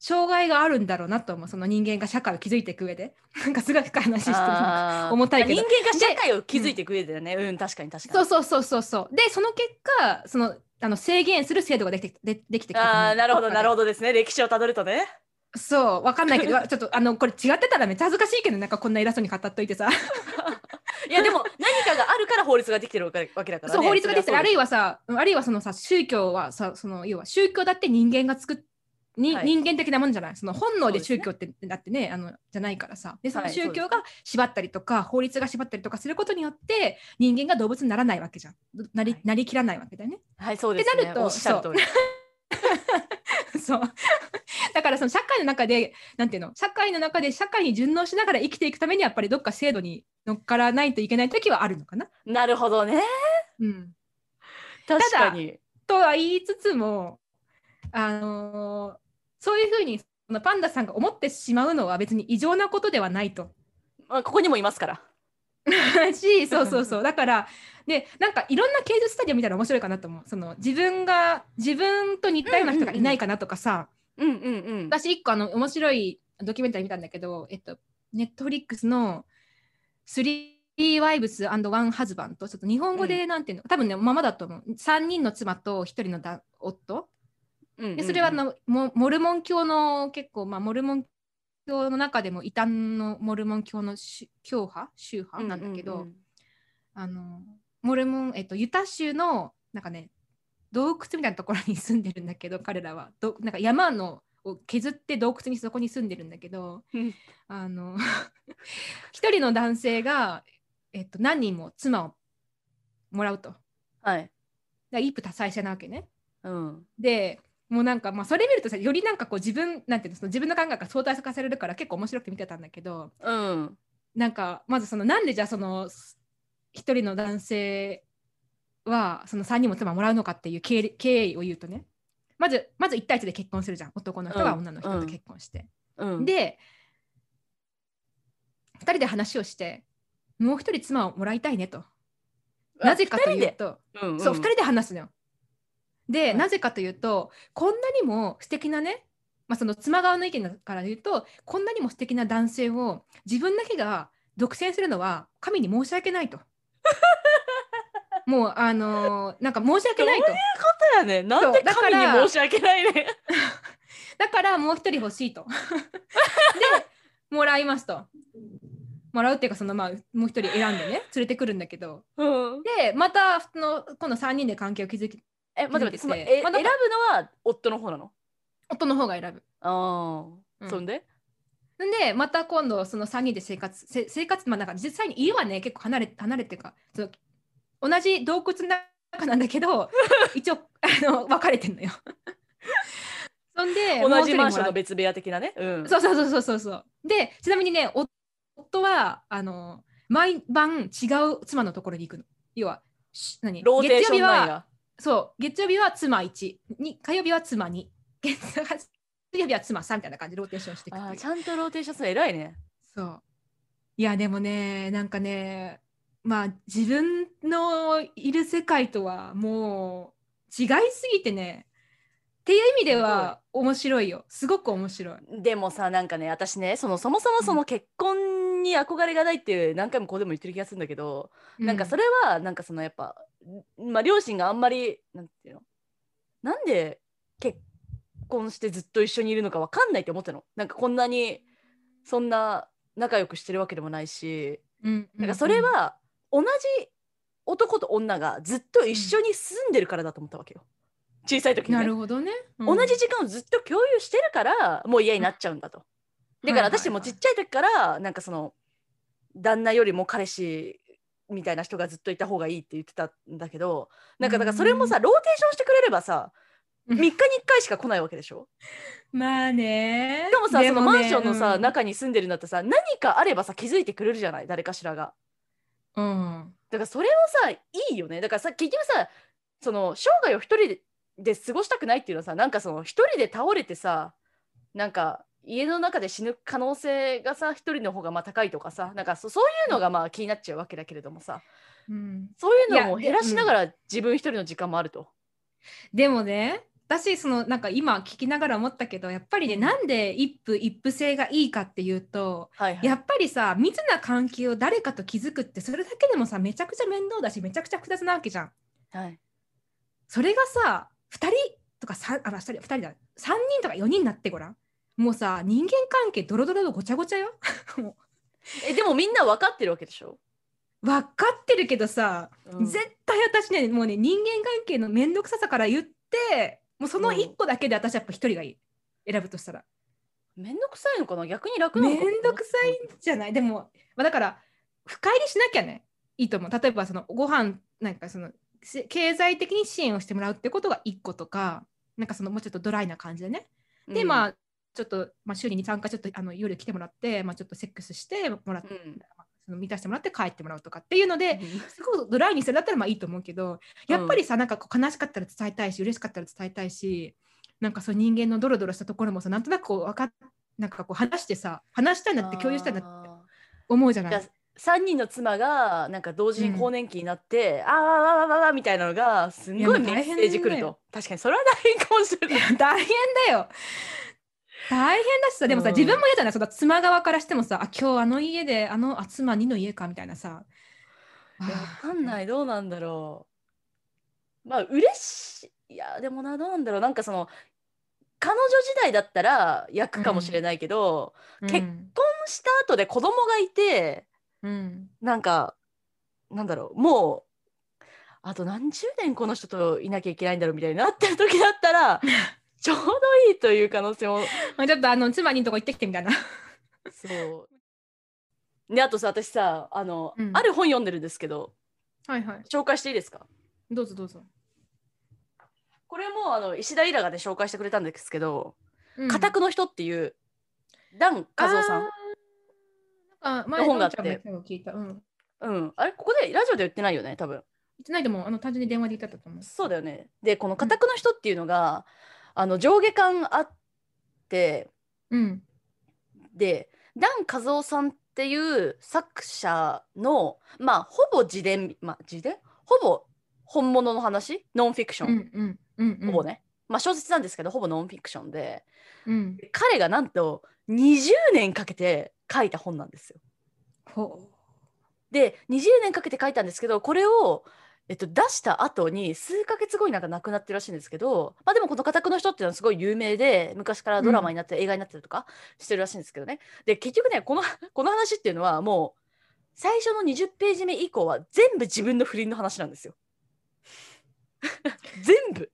障害があるんだろうなと思う。その人間が社会を築いていく上で。[LAUGHS] なんかすごい深い話してる重たいけど。人間が社会を築いていく上でだね。うん、確かに確かに。そうそうそうそうそう。でその結果そのあの制限する制度ができてでできてきたああなるほどなるほほどですね。歴史をたどるとね。どそう。わかんないけど [LAUGHS] ちょっとあのこれ違ってたらめっちゃ恥ずかしいけどなんかこんな偉そうに語っといてさ。[LAUGHS] いやでも何かがあるから法律ができてるわけだからね。そう法律ができてる。あるいははさあるいはそのさ宗教はさその要は宗教だって人間が作っに、はい。人間的なもんじゃない？その本能で宗教って、だってねあのじゃないからさ。でそのはい宗教が縛ったりとか、法律が縛ったりとかすることによって人間が動物にならないわけじゃん。なり,、はい。なりきらないわけだよね。はいそうですね。ってなると [LAUGHS] そう。だからその社会の中でなんていうの？社会の中で社会に順応しながら生きていくためにやっぱりどっか制度に乗っからないといけない時はあるのかな？なるほどね。うん、確かに。とは言いつつも、あのーそういうふうにそのパンダさんが思ってしまうのは別に異常なことではないと。まあここにもいますから。[LAUGHS] しそうそうそう。[LAUGHS] だからでなんかいろんな芸術スタジオ見たら面白いかなと思う。その自分が自分と似たような人がいないかなとかさ、うんうんうん。私一個あの面白いドキュメンタリー見たんだけど、えっと、ネットフリックスの「スリー・ワイブスワン・ハズバンとちょっと日本語でなんていうの、多分ねままだと思う。3人の妻と1人のだ夫うんうんうんでそれはあのモモルモン教の結構、まあ、モルモン教の中でも異端のモルモン教のし教派？宗派？なんだけど、あのモルモン、えっと、ユタ州のなんかね洞窟みたいなところに住んでるんだけど [LAUGHS] 彼らは。どなんか山のを削って洞窟にそこに住んでるんだけどうん。あの [LAUGHS] 一人の男性が、えっと、何人も妻をもらうと。はい。ら一夫多妻制なわけね。うん。でもうなんかまあそれ見るとさよりなんかこう自分なんていうのその自分の考えが相対化されるから結構面白くて見てたんだけどうん。なんかまずそのなんでじゃあその一人の男性はその3人も妻をもらうのかっていう経緯経緯を言うとね。まずまず1対1で結婚するじゃん。男の人がうん。女の人と結婚して、うん。で2人で話をしてもう1人妻をもらいたいねと。なぜかというとうんうん。そう2人で話すのよ。で、はいなぜかというとこんなにも素敵なね、まあ、その妻側の意見から言うとこんなにも素敵な男性を自分だけが独占するのは神に申し訳ないと。[LAUGHS] もうあのーなんか申し訳ないと。そうやねなんで神らに申し訳ないね [LAUGHS] だからもう一人欲しいと。[LAUGHS] でもらいますと。もらうっていうかそのまあもう一人選んでね連れてくるんだけどうんでまたその今度3人で関係を築きえ待って待ってその気づいてまあえ選ぶのは夫の方なの？夫の方が選ぶ。ああ、うん。そんで？でまた今度その3人で生活せ生活まあなんか実際に家はね結構離れ離れてるかその同じ洞窟の中なんだけど [LAUGHS] 一応あの分かれてんのよ。[LAUGHS] そんで同じマンションの別部屋的なね？うん。そうそうそうそうそうそう。でちなみにね夫はあの毎晩違う妻のところに行くの。要はし何？ローテーションなん月曜日はやそう。月曜日は妻1に火曜日は妻2月水曜日は妻3みたいな感じでローテーションしていくあーちゃんとローテーションするの偉いね。そう。いや、でもね、なんかね、まあ、自分のいる世界とはもう違いすぎてね、っていう意味では面白いよ。すごく面白い。でもさなんかね私ねそのそもそもその結婚に憧れがないって何回もここでも言ってる気がするんだけど、なんかそれ、れはなんかそのやっぱまあ両親があんまりなんていうの？なんで結婚してずっと一緒にいるのかわかんないって思ったの。なんかこんなにそんな仲良くしてるわけでもないし。うん、なんかそれは同じ男と女がずっと一緒に住んでるからだと思ったわけよ。小さい時うん、に、ね。なるほどね。同じ時間をずっと共有してるからもう嫌になっちゃうんだと。だから私もちっちゃい時からなんかその旦那よりも彼氏みたいな人がずっといた方がいいって言ってたんだけどなんかだからそれもさローテーションしてくれればさ3日に1回しか来ないわけでしょ？まあね。しかもさそのマンションのさ、うん。中に住んでるんだったらさ何かあればさ気づいてくれるじゃない誰かしらが。うん。だからそれをさいいよね。だからさ結局さその生涯を一人でで過ごしたくないっていうのはさなんかその一人で倒れてさなんか家の中で死ぬ可能性がさ一人の方がまあ高いとかさなんかそそういうのがまあ気になっちゃうわけだけれどもさうん。そういうのも減らしながら自分一人の時間もあると。でもね私そのなんか今聞きながら思ったけどやっぱりね、うん。なんで一夫一夫制がいいかっていうとはいはい、やっぱりさ密な関係を誰かと築くってそれだけでもさめちゃくちゃ面倒だしめちゃくちゃ複雑なわけじゃん。はい、それがさ2人とか3あ2人2人だ。3人とか4人になってごらんもうさ人間関係ドロドロのごちゃごちゃよ。[LAUGHS] もえでもみんな分かってるわけでしょ、う分かってるけどさ、うん。絶対私ねもうね人間関係の面倒くささから言ってもうその1個だけで私やっぱ1人がいい。選ぶとしたら。めんどくさいのかな？逆に楽なの面かな？倒くさいんじゃない？でも、まあ、だから深入りしなきゃね。いいと思う。例えばそのご飯なんかそのせ経済的に支援をしてもらうってことが1個とかなんかそのもうちょっとドライな感じでね。で、まあちょっと、まあ、週に23回ちょっとあの夜来てもらって、まあ、ちょっとセックスしてもらって、うん。その満たしてもらって帰ってもらうとかっていうので、うんすごくドライにするだったらまあいいと思うけどやっぱりさ、なんかこう悲しかったら伝えたいし嬉しかったら伝えたいしなんかそう人間のドロドロしたところもさなんとなくこう分かっなんかこう話してさ話したいなって共有したいなってあ思うじゃない？ーじゃあ3人の妻がなんか同時に更年期になって、あーわわわわわみたいなのがすんごいメッセージ来ると。確かにそれは大変かもしれない。大変だよ大変だしさでもさ、うん。自分も嫌じゃないその妻側からしてもさあ今日あの家であのあ妻2の家かみたいなさ。いやわかんない。いどうなんだろう。まあ嬉しい。いやでもなどうなんだろう。なんかその彼女時代だったら役かもしれないけど、結うん。結婚した後で子供がいてうん。なんかなんだろう。もうあと何十年この人といなきゃいけないんだろうみたいになってる時だったら [LAUGHS] ちょうどいいという可能性も。まあ、ちょっとあの妻にんとこ行ってきてみたいな。そう。であとさ私さあの、うん。ある本読んでるんですけど。はいはい。紹介していいですか？どうぞどうぞ。これもあの石田イラがで紹介してくれたんですけど「うん。家宅の人」っていうダン和夫さんあー。なんか前本があって。うん。うん。あれ？ここでラジオで言ってないよね多分。言ってないでも、あの単純に電話で言ってたと思う。そうだよね。でこの「家宅の人」っていうのが、あの上下巻あってうん。でダン・カズオさんっていう作者のまあほぼ自伝まあ自伝？ほぼ本物の話？ノンフィクション、うんうんうんうん。ほぼね、まあ小説なんですけどほぼノンフィクションでうん。彼がなんと20年かけて書いた本なんですよ。ほで20年かけて書いたんですけどこれを、えっと、出した後に数ヶ月後になんか亡くなってるらしいんですけど、まあ、でもこの「家宅の人」っていうのはすごい有名で昔からドラマになって、映画になってるとかしてるらしいんですけどねで結局ねこの [LAUGHS] この話っていうのはもう最初の20ページ目以降は全部自分の不倫の話なんですよ。[LAUGHS] 全部う。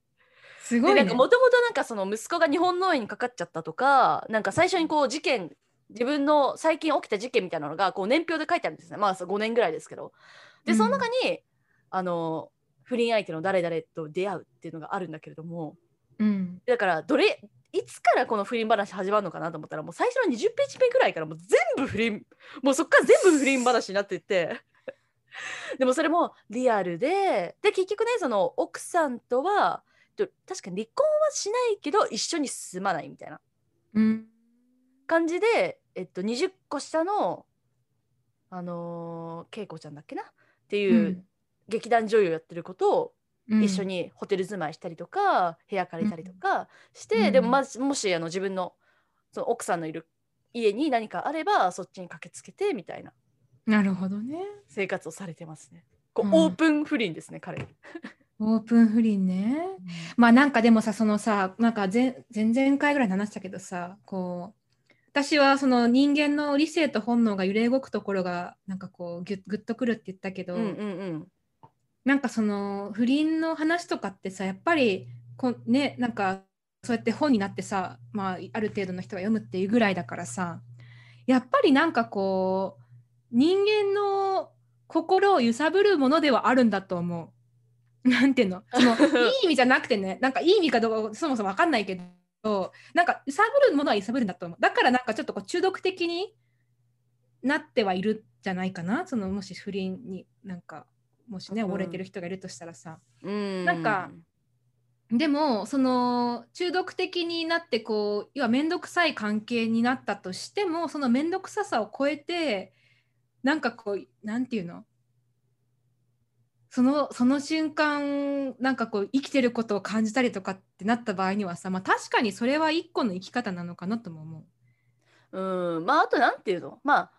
すごい、ね。でなんかもともとなんかその息子が日本脳炎にかかっちゃったとかなんか最初にこう事件自分の最近起きた事件みたいなのがこう年表で書いてあるんですねまあ5年ぐらいですけどでうんその中に、あの不倫相手の誰々と出会うっていうのがあるんだけれどもうん。だからどれいつからこの不倫話始まるのかなと思ったらもう最初の20ページ目ぐらいからもう全部不倫もうそっから全部不倫話になっていって [LAUGHS] でもそれもリアルでで結局ねその奥さんとはと確かに離婚はしないけど一緒に住まないみたいなうん。感じで、えっと、20個下のあのー、恵子ちゃんだっけな？っていう劇団女優やってる子とうん一緒。にホテル住まいしたりとか、部屋借りたりとかして、うんでも、ま、もしあの自分のその奥さんのいる家に何かあればそっちに駆けつけてみたいななるほどね。生活をされてますね。こう、うんオープン不倫ですね彼。オープン不倫ね。まあなんかでもさそのさなんか前前々回ぐらいに話したけどさこう私はその人間の理性と本能が揺れ動くところがなんかこうギュッグッとくるって言ったけど、うんうんうんなんかその不倫の話とかってさやっぱりこねなんかそうやって本になってさ、まあ、ある程度の人が読むっていうぐらいだからさやっぱりなんかこう人間の心を揺さぶるものではあるんだと思う。なんていうの？その [LAUGHS] いい意味じゃなくてねなんかいい意味かどうかそもそも分かんないけどなんか揺さぶるものは揺さぶるんだと思う。だからなんかちょっとこう中毒的になってはいるんじゃないかな？そのもし不倫になんかもしねうん。溺れてる人がいるとしたらさ、うん。なんかでもその中毒的になってこう要は面倒くさい関係になったとしてもその面倒くささを超えてなんかこうなんていうの？そのその瞬間なんかこう生きてることを感じたりとかってなった場合にはさ、まあ、確かにそれは一個の生き方なのかなとも思う。うん。まああとなんていうの？まあ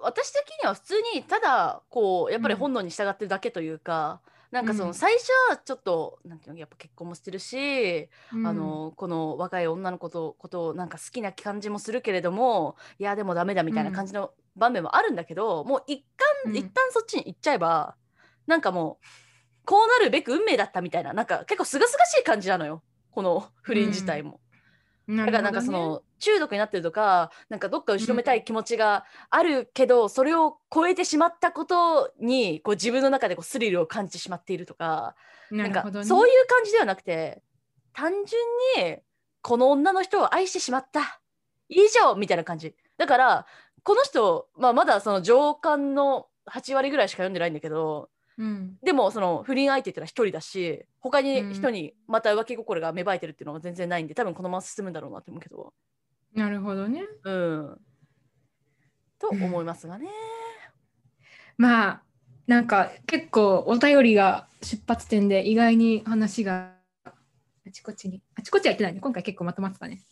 私的には普通にただこうやっぱりうん。本能に従ってるだけというか、なんかそうのん。最初はちょっとなんていうのやっぱ結婚もしてるし、うん。あのこの若い女の子とことをなんか好きな感じもするけれどもいやでもダメだみたいな感じの場面もあるんだけど、もう一旦、うん。一旦そっちに行っちゃえばなんかもうこうなるべく運命だったみたいななんか結構すがすがしい感じなのよ。この不倫自体も。だだからなんかその中毒になってるとかなんかどっか後ろめたい気持ちがあるけど、それを超えてしまったことにこう自分の中でこうスリルを感じてしまっているとかなんかそういう感じではなくて単純にこの女の人を愛してしまった。以上みたいな感じ。だからこの人、まあ、まだその上巻の8割ぐらいしか読んでないんだけどうん。でもその不倫相手っていうのは一人だし他にうん。人にまた浮気心が芽生えてるっていうのが全然ないんで多分このまま進むんだろうなって思うけど。なるほどね。うん。と思いますがね。まあなんか結構お便りが出発点で意外に話があちこちにあちこちは言ってないね。今回結構まとまってたね。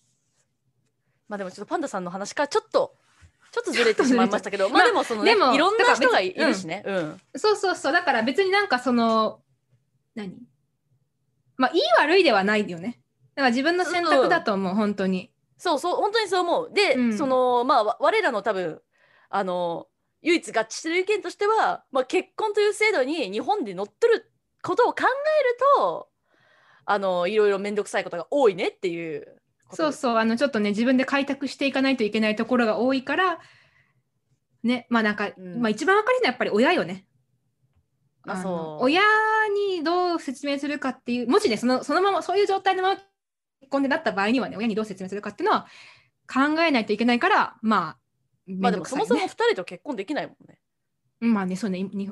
まあでもちょっとパンダさんの話からちょっとちょっとずれてしまいましたけどまあでもそのねでもいろんな人がいるしね。うん。そうそうそうだから別になんかその何？まあいい悪いではないよね。だから自分の選択だと思う本当に。そうそう本当にそう思う。で、うん。そのまあわ我らの多分あの唯一合致してる意見としては、まあ、結婚という制度に日本で乗っ取ることを考えるとあのいろいろ面倒くさいことが多いねっていうそう。そうあのちょっとね自分で開拓していかないといけないところが多いからねまあなんか、うんまあ一番分かりやすいのはやっぱり親よねまあそう親にどう説明するかっていうもしねそのそのままそういう状態のまま結婚でなった場合にはね親にどう説明するかっていうのは考えないといけないからまあまあでもそもそも2人と結婚できないもんね。まあねそうねに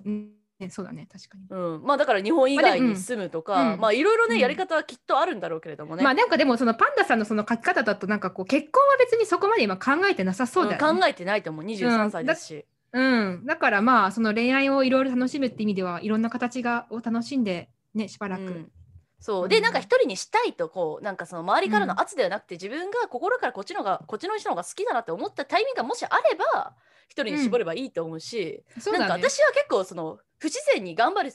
ねそうだね確かに。うん、まあだから日本以外に住むとか、まあいろいろね、うん。やり方はきっとあるんだろうけれどもね。まあなんかでもそのパンダさんのその書き方だとなんかこう結婚は別にそこまで今考えてなさそうだよね。うん考えてないと思う。23歳ですし、うん、だからまあその恋愛をいろいろ楽しむって意味ではいろんな形がを楽しんでねしばらく。うんそううんでなんか一人にしたいとこうなんかその周りからの圧ではなくて、自分が心からこっちのがこっちの人の方が好きだなって思ったタイミングがもしあれば一人に絞ればいいと思うし、なんかそうだね。私は結構その不自然に頑張るん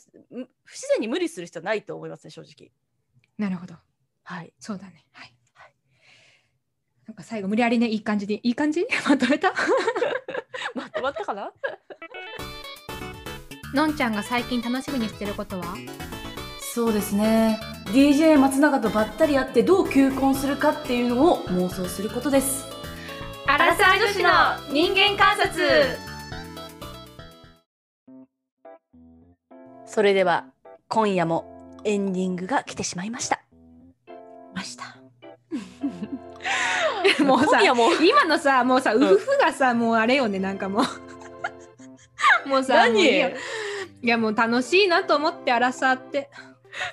不自然に無理する必要はないと思いますね正直。なるほど。はい。そうだね。はい。なんか最後無理やりねいい感じでいい感じ？[LAUGHS] まとめた？[LAUGHS] まとまったかな？のんちゃんが最近楽しみにしてることは？そうですね。DJ 松永とばったり会ってどう求婚するかっていうのを妄想することです。アラサー女子の人間観察。それでは今夜もエンディングが来てしまいました。ました。[LAUGHS] もうさ今夜も。今のさもうさん。ウフフがさもうあれよねなんかもう。[LAUGHS] もうさ何？いやもう楽しいなと思ってアラサーって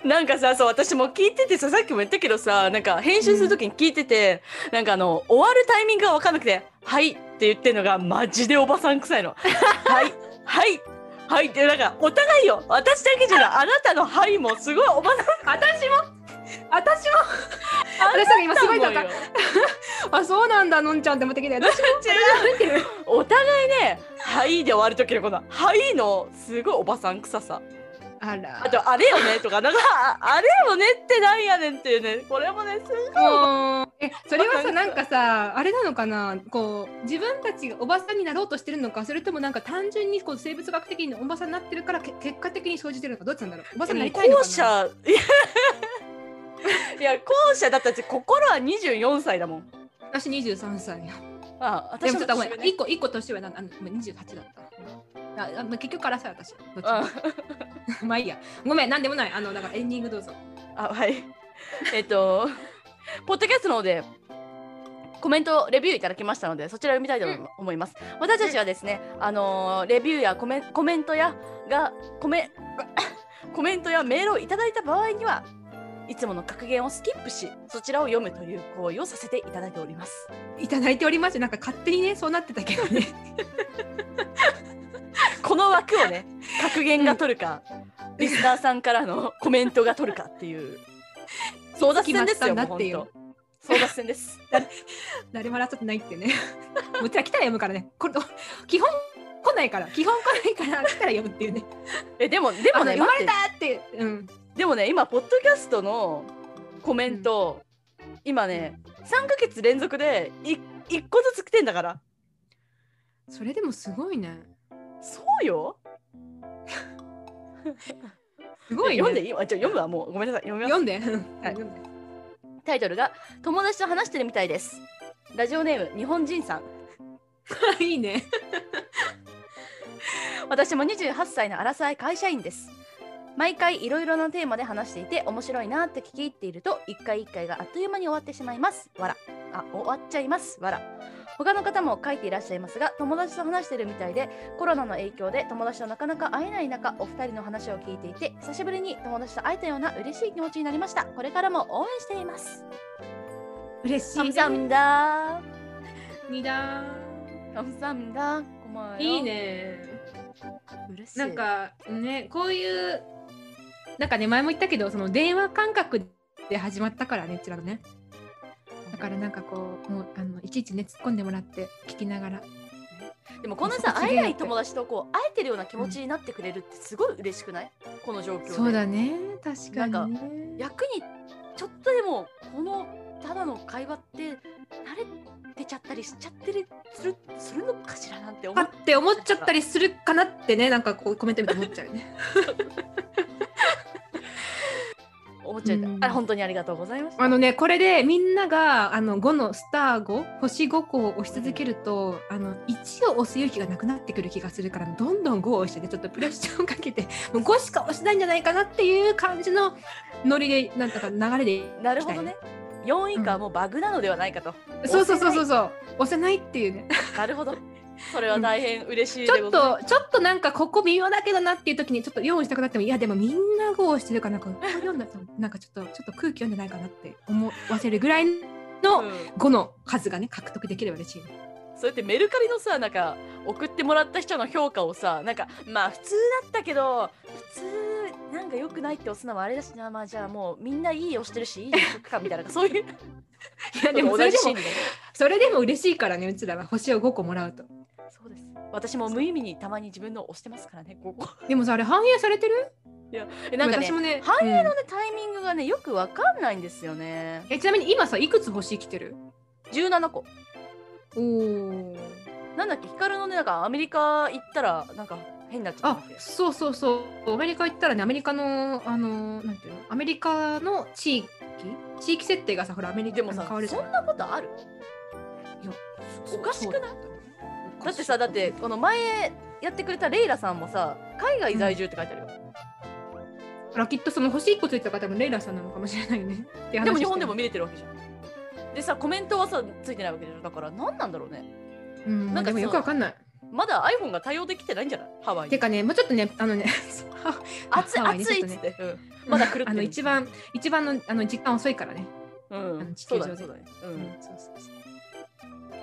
なんかさそう私も聞いててささっきも言ったけどさなんか編集するときに聞いてて、なんかあの終わるタイミングが分かんなくて「はい」って言ってるのがマジでおばさん臭いの。はいはいはいってなんかお互いよ。私だけじゃない。あなたの「はい」もすごいおばさん。私も。私も。私なんか今すごいなんかあそうなんだのんちゃんって思ってきて私も。違う。お互いね「はい」で終わる時のこの「はい」のすごいおばさん臭さあら。あと「あれよね」とかなんかあ「あれよね」ってなんやねんっていうね。これもねすもう。えそれはさなんんかさあれなのかな？こう自分たちがおばさんになろうとしてるのかそれともなんか単純にこう生物学的におばさんになってるからけ結果的に生じてるのかどっちなんだろう？おばさんになりたいのかな？いや後者だったって心は24歳だもん。私23歳。よあでもちょっとごめん年上ね。1個一個年上なんあのごめん28だった結局からさ私。どっちも。あ [LAUGHS] まあいいや。ごめんなんでもない。あのだからエンディングどうぞ。あはい。えっとポッドキャストの方でコメントレビューいただきましたのでそちらを読みたいと思います、私たちはですね、あのーレビューやコメコメントやがコメ [COUGHS] コメントやメールをいただいた場合にはいつもの格言をスキップしそちらを読むという行為をさせていただいております。いただいておりましてなんか勝手にねそうなってたけどね。こ [LAUGHS] の枠をね [LAUGHS] 格言が取るか、リスナーさんからの [LAUGHS] コメントが取るかっていう争奪戦ですよもう本当。争奪戦です。[LAUGHS] 誰も争ってないってね。うちら来たら読むからね。これ基本来ないから。基本来ないから来たら読むっていうね。えでもでもあの読まれたってうん。でもね今ポッドキャストのコメント、今ね3ヶ月連続でい1個ずつ来てんだから。それでもすごいねそうよ。すごいね。読んでいい？あちょ読むわもう。ごめんなさい。読みます。読んで。はい。[LAUGHS] タイトルが「友達と話してるみたいです」ラジオネーム日本人さん。[LAUGHS] いいね。[LAUGHS] 私も28歳のアラサー会社員です。毎回いろいろなテーマで話していて面白いなって聞き入っていると一回一回があっという間に終わってしまいます。わらあ終わっちゃいます。わら他の方も書いていらっしゃいますが友達と話してるみたいでコロナの影響で友達となかなか会えない中お二人の話を聞いていて久しぶりに友達と会えたような嬉しい気持ちになりましたこれからも応援しています嬉しい 감사합니다 にだ 감사합니다 고마워요 いいね嬉しいなんかねこういうなんかね前も言ったけどその電話感覚で始まったからねうちらのね だからなんかこうもうあのいちいちね突っ込んでもらって聞きながら。でもこんなそさ会えない友達とこう会えてるような気持ちになってくれるってすごい嬉しくない？この状況で。そうだね確かなんにね役にちょっとでもこのただの会話って慣れてちゃったりしちゃってるするするのかしらなんて思っパって思っちゃったりするかなってねなんかこうコメント見て思っちゃうね [LAUGHS] 思っちゃった、うん。あ本当にありがとうございました。あのねこれでみんながあの5のスター5星5個を押し続けるとあの1を押す勇気がなくなってくる気がするからどんどん5を押してねちょっとプレッシャーをかけてもう5しか押しないんじゃないかなっていう感じのノリでなんだか流れでなるほどね。4以下はもうバグなのではないかと、そうそうそうそうそう。押せないっていうね。[LAUGHS] なるほどそれは大変嬉しいちょっとちょっとなんかここ微妙だけどなっていう時にちょっと4をしたくなってもいやでもみんな5をしてるからなんか読んだと [LAUGHS] なんかちょっとちょっと空気読んでないかなって思わせるぐらいのうん。5の数がね獲得できれば嬉しいね。そうやってメルカリのさなんか送ってもらった人の評価をさなんかまあ普通だったけど普通なんか良くないって押すのもあれだしな。まあじゃあもうみんないい押してるしいいにしかみたいなそういう。いやでもそれでもそれでも嬉しいからねうちらは。星を5個もらうと。そうです。私も無意味にたまに自分の押してますからねここ。でもさあれ反映されてる？えなんかね私もね反映のうんねタイミングがねよくわかんないんですよね。えちなみに今さいくつ星来てる？17個。おお。なんだっけヒカルのねなんかアメリカ行ったらなんか変になっちゃっそうそうそう。アメリカ行ったらねアメリカのあのなんていうの？アメリカの地域？地域設定がさほらアメリカでもさ変わるそんなことある？いやおかしくない？だってさだってこの前やってくれたレイラさんもさ海外在住って書いてあるよ、あらきっとその星1個ついた方もレイラさんなのかもしれないよね [LAUGHS] でも日本でも見れてるわけじゃん。でさコメントはさついてないわけでしょだから何なんだろうねうんなんかよくわかんない。まだ iPhone が対応できてないんじゃない？ハワイに。てかねもうちょっとねあのね [LAUGHS] は暑い暑いっつって、うん。まだ狂ってる。あの一番一番のあの時間遅いからね。うん。地そ球上で。うだねそうだね、ううんん、そうそうそう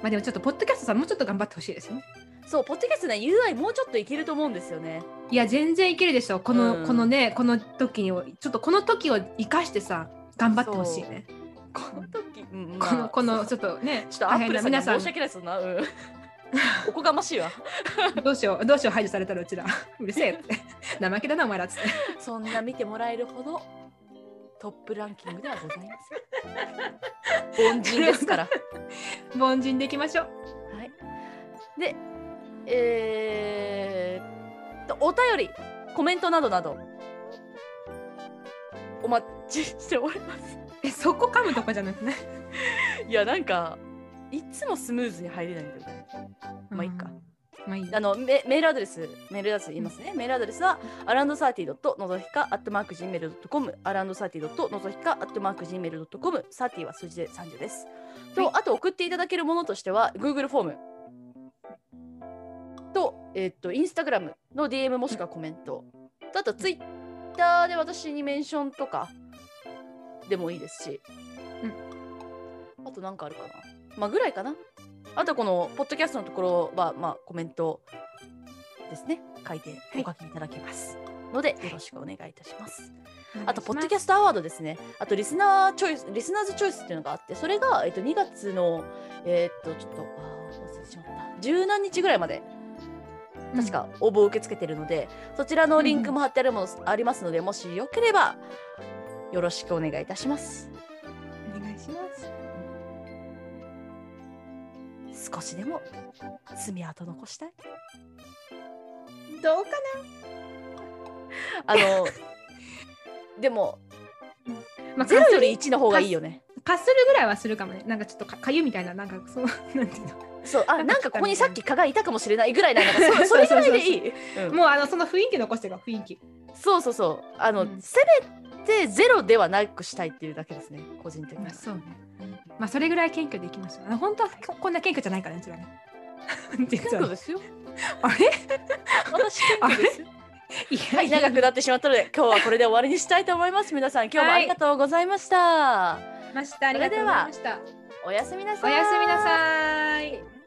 まあでもちょっとポッドキャストさんもうちょっと頑張ってほしいですよね。そうポッドキャストね UI もうちょっといけると思うんですよね。いや全然いけるでしょ。この、うん。このねこの時にちょっとこの時を生かしてさ頑張ってほしいね。この時、うんこのこのちちょっとね [LAUGHS] ょっとアップルさんに大変な皆さん。申し訳ないそんな、うん、[LAUGHS] おこがましいわ。どうしようどうしよう排除されたらうちら。[LAUGHS] うるせえって。怠けだなお前らっつって。そんな見てもらえるほどトップランキングではございません [LAUGHS] 凡人ですから凡人でいきましょうはい。で、えーっと、お便り、コメントなどなど、お待ちしております。えそこ噛むとかじゃなくない [LAUGHS] いや、なんか、いつもスムーズに入れないんだよね。まあいいかうんまあいいよあのメメールアドレス、メールアドレス言いますね。メールアドレスは、アランドサーティドットのぞひか、アットマーク Gmail.com、アランドサーティドットのぞひか、アットマーク Gmail.com、サーティは数字で30です。と、はいあと送っていただけるものとしては、Google フォームと、えっと、Instagram の DM もしくはコメント。とあと、Twitter で私にメンションとかでもいいですし、あとなんかあるかな。まあ、ぐらいかな。あとこのポッドキャストのところは、まあ、コメントですね書いてお書きいただけます、のでよろしくお願いいたします。あとポッドキャスストアワードですね。あとリスナーチョイスリスナーズチョイスっていうのがあってそれがえっと2月のえーっとちょっとあー忘れてしまった十何日ぐらいまで確か応募を受け付けてるので、そちらのリンクも貼ってあるものありますのでもしよければよろしくお願いいたします。お願いします。少しでも爪痕残したい。どうかあの [LAUGHS] でもな。まあ、ゼロよりかす1の方がいいよね。かするぐらいはするかもね。なんかちょっとかかゆみたいな、なんかそう、なんていうの？そうあなんかここにさっき蚊がいたかもしれないぐらいなんか [LAUGHS] そそれぐらいでいい。うんもうあのその雰囲気残してる雰囲気。そうそうそうあの、うんせめてゼロではなくしたいっていうだけですね個人的にまあ。そうね。まあそれぐらい謙虚でいきましょう。あの本当はここんな謙虚じゃないからね、うちらね。[LAUGHS] 謙虚ですよ。あれ？私謙虚ですはい長くなってしまったので今日はこれで終わりにしたいと思います。皆さん今日もありがとうございました。ました。ありがとうございました。おやすみなさい。おやすみなさい。